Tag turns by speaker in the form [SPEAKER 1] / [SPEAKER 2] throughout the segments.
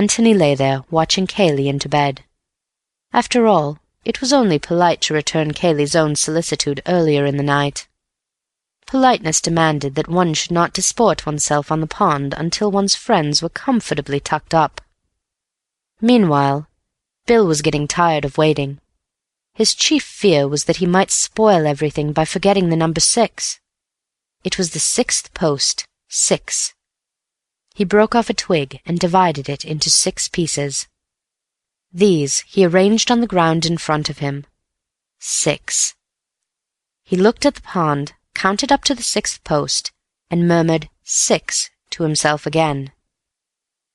[SPEAKER 1] Antony lay there, watching Cayley into bed. After all, it was only polite to return Cayley's own solicitude earlier in the night. Politeness demanded that one should not disport oneself on the pond until one's friends were comfortably tucked up. Meanwhile, Bill was getting tired of waiting. His chief fear was that he might spoil everything by forgetting the number six. It was the sixth post, six. He broke off a twig and divided it into six pieces. These he arranged on the ground in front of him. Six. He looked at the pond, counted up to the sixth post, and murmured six to himself again.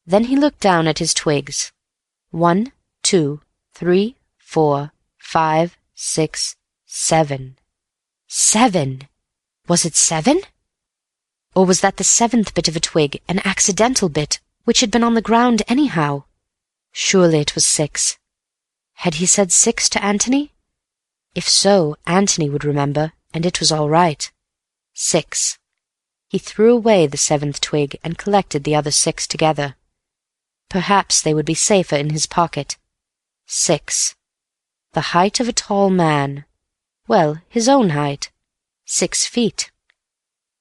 [SPEAKER 1] Then he looked down at his twigs. One, two, three, four, five, six, seven. Seven! Was it seven? Or was that the seventh bit of a twig, an accidental bit, which had been on the ground anyhow? Surely it was six. Had he said six to Antony? If so, Antony would remember, and it was all right. Six. He threw away the seventh twig and collected the other six together. Perhaps they would be safer in his pocket. Six. The height of a tall man. Well, his own height. Six feet.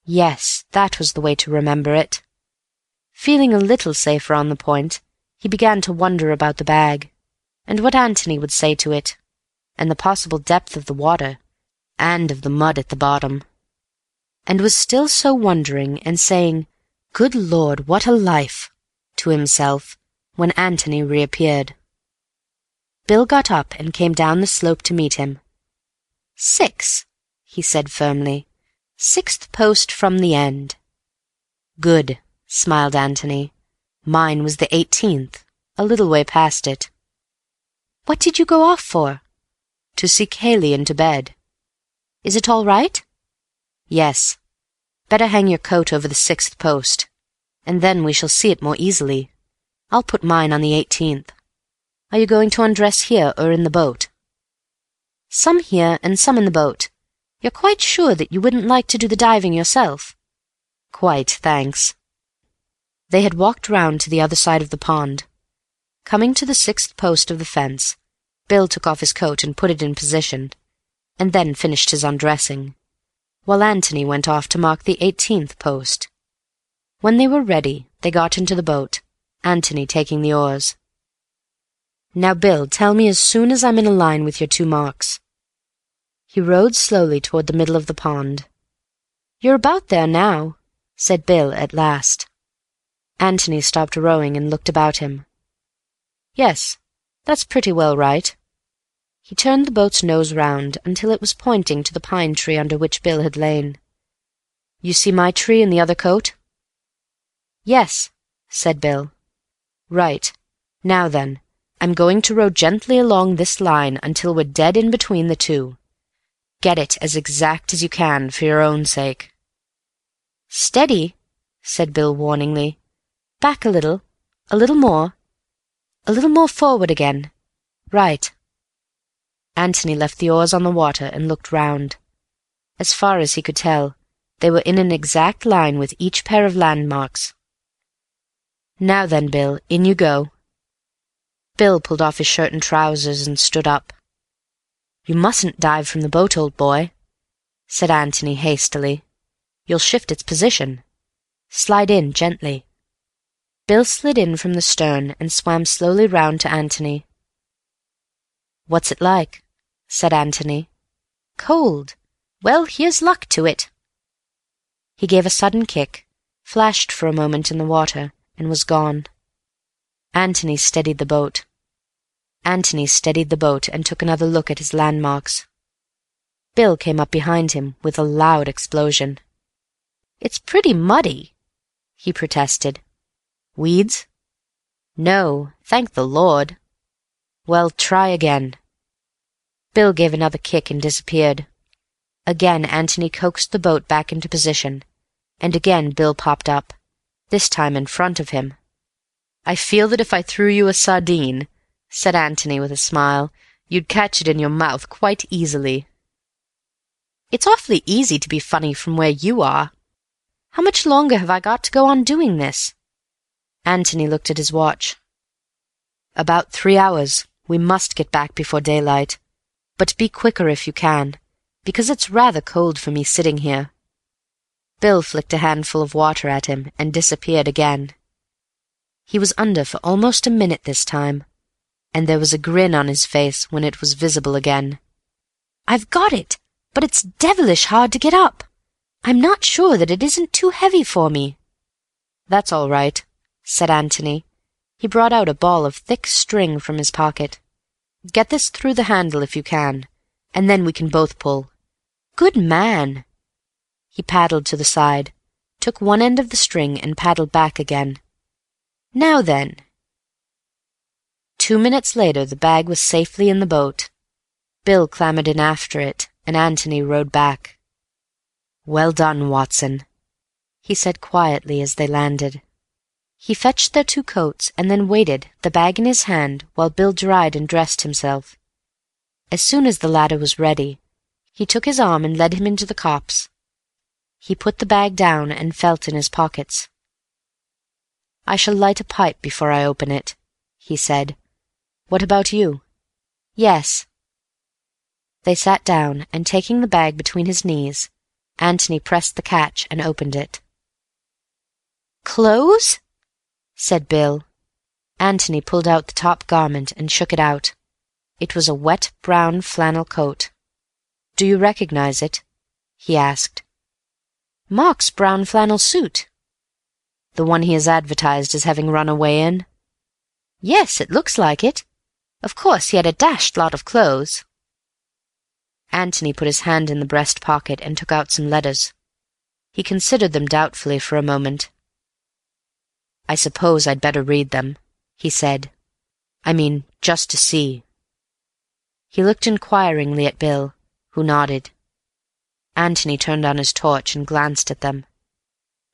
[SPEAKER 1] Yes, that was the way to remember it. Feeling a little safer on the point, he began to wonder about the bag, and what Antony would say to it, and the possible depth of the water, and of the mud at the bottom. And was still so wondering and saying, "Good Lord, what a life!" to himself, when Antony reappeared. Bill got up and came down the slope to meet him. Six, he said firmly. "Sixth post from the end." "Good," smiled Antony. Mine was the eighteenth, a little way past it. "What did you go off for?" "To see Cayley into bed." "Is it all right?" "Yes. Better hang your coat over the sixth post, and then we shall see it more easily. I'll put mine on the eighteenth. Are you going to undress here or in the boat?" "Some here and some in the boat. You're quite sure that you wouldn't like to do the diving yourself?" "Quite, thanks. They had walked round to the other side of the pond. Coming to the sixth post of the fence, Bill took off his coat and put it in position, and then finished his undressing, while Antony went off to mark the eighteenth post. When they were ready, they got into the boat, Antony taking the oars. "Now, Bill, tell me as soon as I'm in a line with your two marks." He rowed slowly toward the middle of the pond. "You're about there now," said Bill at last. Antony stopped rowing and looked about him. "Yes, that's pretty well right." He turned the boat's nose round until it was pointing to the pine tree under which Bill had lain. "You see my tree in the other coat?" "Yes," said Bill. "Right. Now then, I'm going to row gently along this line until we're dead in between the two. Get it as exact as you can, for your own sake." "Steady," said Bill warningly. Back a little. A little more. A little more forward again. Right." Antony left the oars on the water and looked round. As far as he could tell, they were in an exact line with each pair of landmarks. "Now then, Bill, in you go." Bill pulled off his shirt and trousers and stood up. "You mustn't dive from the boat, old boy," said Antony hastily. "You'll shift its position. Slide in gently. Bill slid in from the stern and swam slowly round to Antony. "What's it like?" said Antony. "Cold. Well, here's luck to it." He gave a sudden kick, flashed for a moment in the water, and was gone. Antony steadied the boat. Antony steadied the boat and took another look at his landmarks. Bill came up behind him with a loud explosion. "It's pretty muddy," he protested. Weeds? No, thank the Lord. Well, try again. Bill gave another kick and disappeared. Again Antony coaxed the boat back into position, and again Bill popped up, this time in front of him. I feel that if I threw you a sardine, said Antony with a smile, you'd catch it in your mouth quite easily. It's awfully easy to be funny from where you are. How much longer have I got to go on doing this? Antony looked at his watch. "About three hours. We must get back before daylight. But be quicker if you can, because it's rather cold for me sitting here." Bill flicked a handful of water at him and disappeared again. He was under for almost a minute this time, and there was a grin on his face when it was visible again.
[SPEAKER 2] "I've got it, but it's devilish hard to get up. I'm not sure that it isn't too heavy for me."
[SPEAKER 1] "That's all right," said Antony. He brought out a ball of thick string from his pocket. "Get this through the handle if you can, and then we can both pull."
[SPEAKER 2] "Good man!"
[SPEAKER 1] He paddled to the side, took one end of the string and paddled back again. "Now then." Two minutes later the bag was safely in the boat. Bill clambered in after it, and Antony rowed back. "Well done, Watson," he said quietly as they landed. He fetched their two coats, and then waited, the bag in his hand, while Bill dried and dressed himself. As soon as the latter was ready, he took his arm and led him into the copse. He put the bag down and felt in his pockets. "I shall light a pipe before I open it," he said. "What about you?"
[SPEAKER 2] "Yes."
[SPEAKER 1] They sat down, and taking the bag between his knees, Antony pressed the catch and opened it.
[SPEAKER 2] "Clothes?"
[SPEAKER 1] said Bill. Antony pulled out the top garment and shook it out. It was a wet brown flannel coat. "Do you recognize it?" he asked.
[SPEAKER 2] "Mark's brown flannel suit."
[SPEAKER 1] "The one he has advertised as having run away in?"
[SPEAKER 2] "Yes, it looks like it. Of course he had a dashed lot of clothes."
[SPEAKER 1] Antony put his hand in the breast pocket and took out some letters. He considered them doubtfully for a moment. "I suppose I'd better read them," he said. "I mean, just to see." He looked inquiringly at Bill, who nodded. Antony turned on his torch and glanced at them.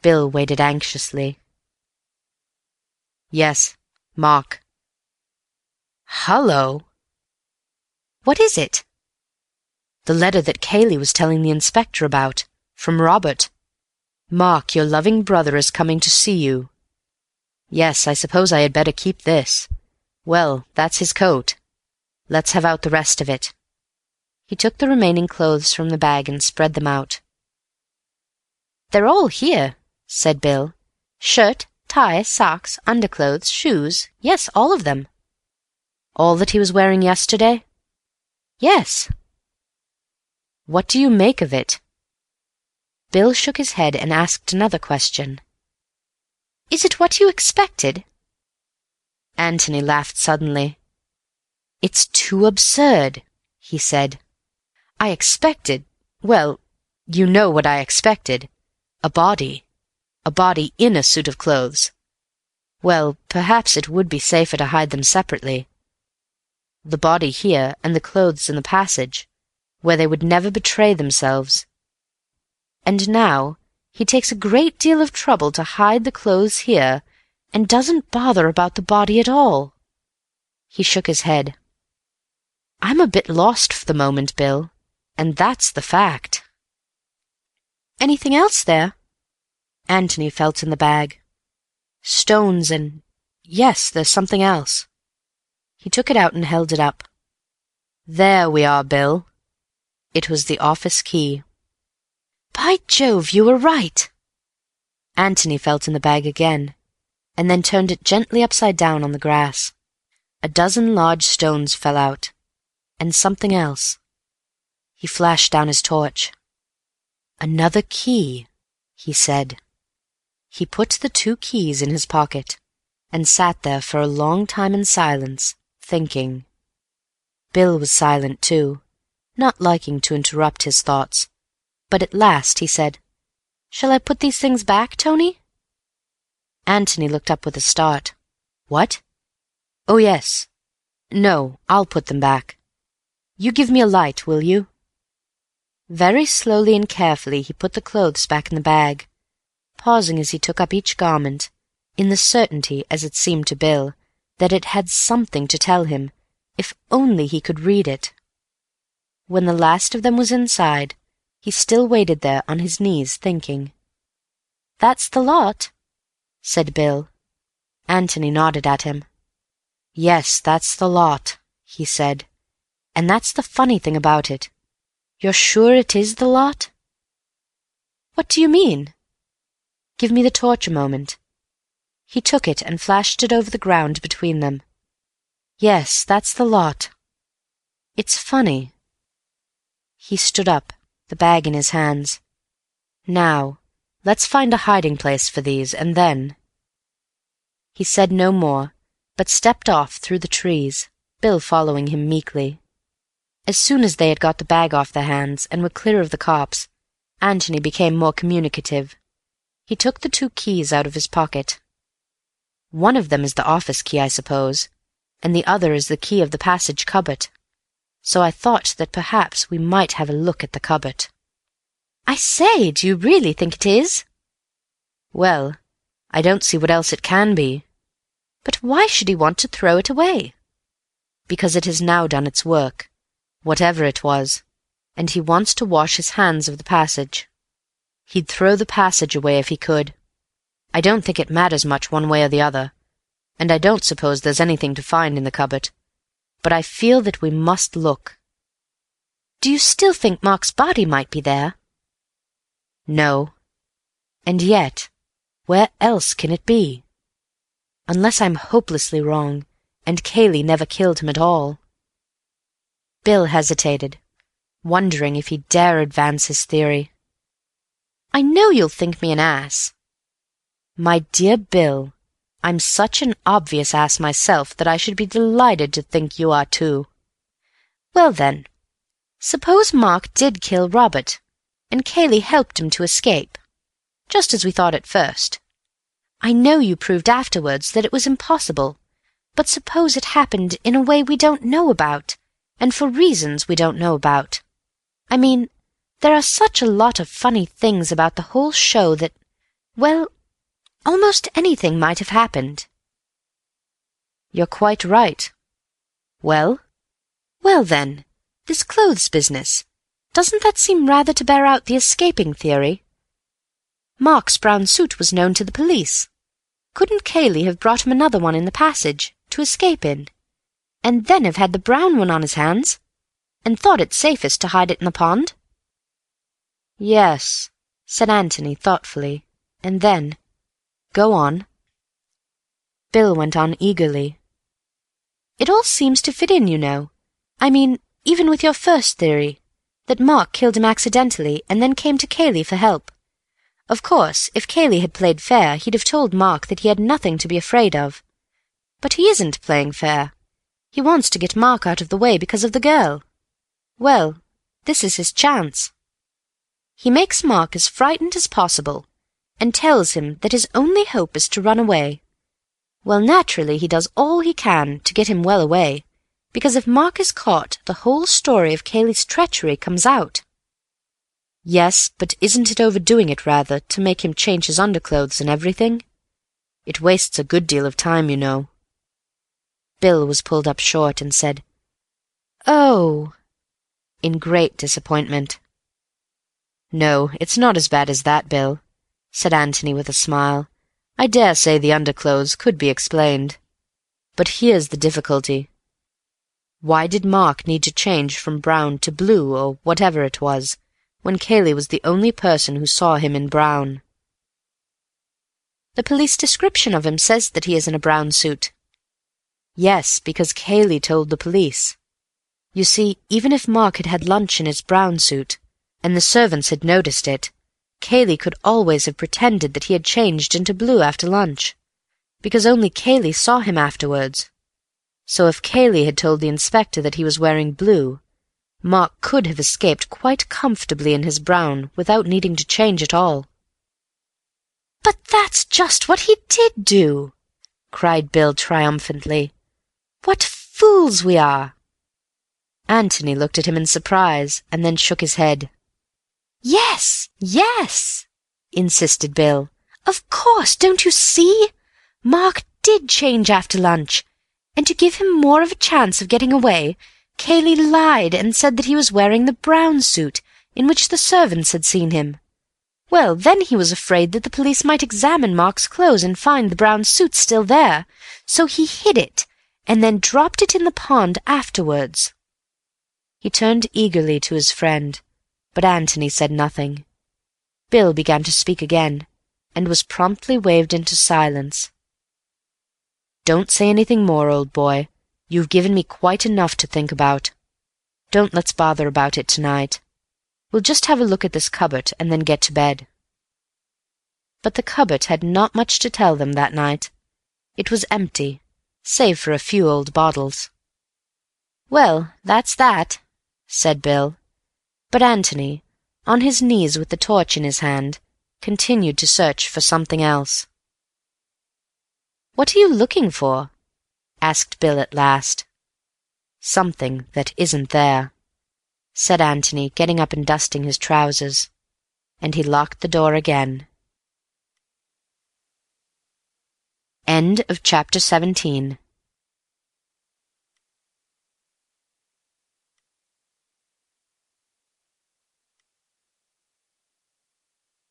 [SPEAKER 1] Bill waited anxiously. "Yes, Mark."
[SPEAKER 2] "Hullo!" "What is it?"
[SPEAKER 1] "The letter that Cayley was telling the inspector about. From Robert. Mark, your loving brother is coming to see you. Yes, I suppose I had better keep this. Well, that's his coat. Let's have out the rest of it." He took the remaining clothes from the bag and spread them out.
[SPEAKER 2] "They're all here," said Bill. "Shirt, tie, socks, underclothes, shoes yes, all of them."
[SPEAKER 1] "All that he was wearing yesterday?"
[SPEAKER 2] "Yes."
[SPEAKER 1] "What do you make of it?" Bill shook his head and asked another question.
[SPEAKER 2] Is it what you expected?"
[SPEAKER 1] Antony laughed suddenly. "It's too absurd," he said. "I expected well, you know what I expected. A body. A body in a suit of clothes. Well, perhaps it would be safer to hide them separately. The body here, and the clothes in the passage, where they would never betray themselves. And now he takes a great deal of trouble to hide the clothes here, and doesn't bother about the body at all." He shook his head. "I'm a bit lost for the moment, Bill, and that's the fact."
[SPEAKER 2] "Anything else there?"
[SPEAKER 1] Antony felt in the bag. "Stones and yes, there's something else." He took it out and held it up. "There we are, Bill." It was the office key.
[SPEAKER 2] By Jove, you were right!"
[SPEAKER 1] Antony felt in the bag again, and then turned it gently upside down on the grass. A dozen large stones fell out, and something else. He flashed down his torch. "Another key," he said. He put the two keys in his pocket, and sat there for a long time in silence, thinking. Bill was silent too, not liking to interrupt his thoughts but at last he said, "Shall I put these things back, Tony?" Antony looked up with a start. "What? Oh, yes. No, I'll put them back. You give me a light, will you?" Very slowly and carefully he put the clothes back in the bag, pausing as he took up each garment, in the certainty, as it seemed to Bill, that it had something to tell him, if only he could read it. When the last of them was inside, he still waited there on his knees, thinking.
[SPEAKER 2] "That's the lot,"
[SPEAKER 1] said Bill. Antony nodded at him. Yes, that's the lot, he said. And that's the funny thing about it. You're sure it is the lot? What do you mean? Give me the torch a moment. He took it and flashed it over the ground between them. Yes, that's the lot. It's funny. He stood up, the bag in his hands. Now, let's find a hiding place for these, and then... He said no more, but stepped off through the trees, Bill following him meekly. As soon as they had got the bag off their hands and were clear of the copse, Antony became more communicative. He took the two keys out of his pocket. One of them is the office key, I suppose, and the other is the key of the passage cupboard. So I thought that perhaps we might have a look at the cupboard.
[SPEAKER 2] I say, do you really think it is?
[SPEAKER 1] Well, I don't see what else it can be.
[SPEAKER 2] But why should he want to throw it away?
[SPEAKER 1] Because it has now done its work, whatever it was, and he wants to wash his hands of the passage. He'd throw the passage away if he could. I don't think it matters much one way or the other, and I don't suppose there's anything to find in the cupboard. But I feel that we must look.
[SPEAKER 2] Do you still think Mark's body might be there?
[SPEAKER 1] No. And yet, where else can it be? unless I'm hopelessly wrong, and Cayley never killed him at all. Bill hesitated, wondering if he dare advance his theory.
[SPEAKER 2] I know you'll think me an ass.
[SPEAKER 1] My dear Bill, I'm such an obvious ass myself that I should be delighted to think you are too.
[SPEAKER 2] Well then, suppose Mark did kill Robert, and Cayley helped him to escape, just as we thought at first. I know you proved afterwards that it was impossible, but suppose it happened in a way we don't know about, and for reasons we don't know about. I mean, there are such a lot of funny things about the whole show that, well, almost anything might have happened.
[SPEAKER 1] You're quite right. Well?
[SPEAKER 2] Well, then, this clothes business. Doesn't that seem rather to bear out the escaping theory? Mark's brown suit was known to the police. Couldn't Cayley have brought him another one in the passage, to escape in, and then have had the brown one on his hands, and thought it safest to hide it in the pond?
[SPEAKER 1] Yes, said Antony thoughtfully, and then, Go on. Bill went on eagerly.
[SPEAKER 2] It all seems to fit in, you know. I mean, even with your first theory, that Mark killed him accidentally and then came to Cayley for help. Of course, if Cayley had played fair, he'd have told Mark that he had nothing to be afraid of. But he isn't playing fair. He wants to get Mark out of the way because of the girl. Well, this is his chance. He makes Mark as frightened as possible, and tells him that his only hope is to run away. Well, naturally, he does all he can to get him well away, because if Mark is caught, the whole story of Cayley's treachery comes out.
[SPEAKER 1] Yes, but isn't it overdoing it rather to make him change his underclothes and everything? It wastes a good deal of time, you know. Bill was pulled up short and said,
[SPEAKER 2] Oh,
[SPEAKER 1] in great disappointment. No, it's not as bad as that, Bill, said Antony with a smile. I dare say the underclothes could be explained. But here's the difficulty. Why did Mark need to change from brown to blue, or whatever it was? when Cayley was the only person who saw him in brown.
[SPEAKER 2] The police description of him says that he is in a brown suit.
[SPEAKER 1] Yes, because Cayley told the police. You see, even if Mark had had lunch in his brown suit, and the servants had noticed it, Cayley could always have pretended that he had changed into blue after lunch, because only Cayley saw him afterwards. So if Cayley had told the inspector that he was wearing blue, Mark could have escaped quite comfortably in his brown without needing to change at all.
[SPEAKER 2] But that's just what he did do, cried Bill triumphantly. What fools we are!
[SPEAKER 1] Antony looked at him in surprise, and then shook his head.
[SPEAKER 2] Yes, yes, insisted Bill. Of course, don't you see? Mark did change after lunch, and to give him more of a chance of getting away, Cayley lied and said that he was wearing the brown suit in which the servants had seen him. Well, then he was afraid that the police might examine Mark's clothes and find the brown suit still there, so he hid it, and then dropped it in the pond afterwards."
[SPEAKER 1] He turned eagerly to his friend, but Antony said nothing. Bill began to speak again, and was promptly waved into silence. "Don't say anything more, old boy. You've given me quite enough to think about. Don't let's bother about it tonight. We'll just have a look at this cupboard and then get to bed." But the cupboard had not much to tell them that night. It was empty, save for a few old bottles.
[SPEAKER 2] "Well, that's that," said Bill.
[SPEAKER 1] But Antony, on his knees with the torch in his hand, continued to search for something else.
[SPEAKER 2] "What are you looking for?"
[SPEAKER 1] asked Bill at last. "Something that isn't there," said Antony, getting up and dusting his trousers. And he locked the door again. End of chapter 17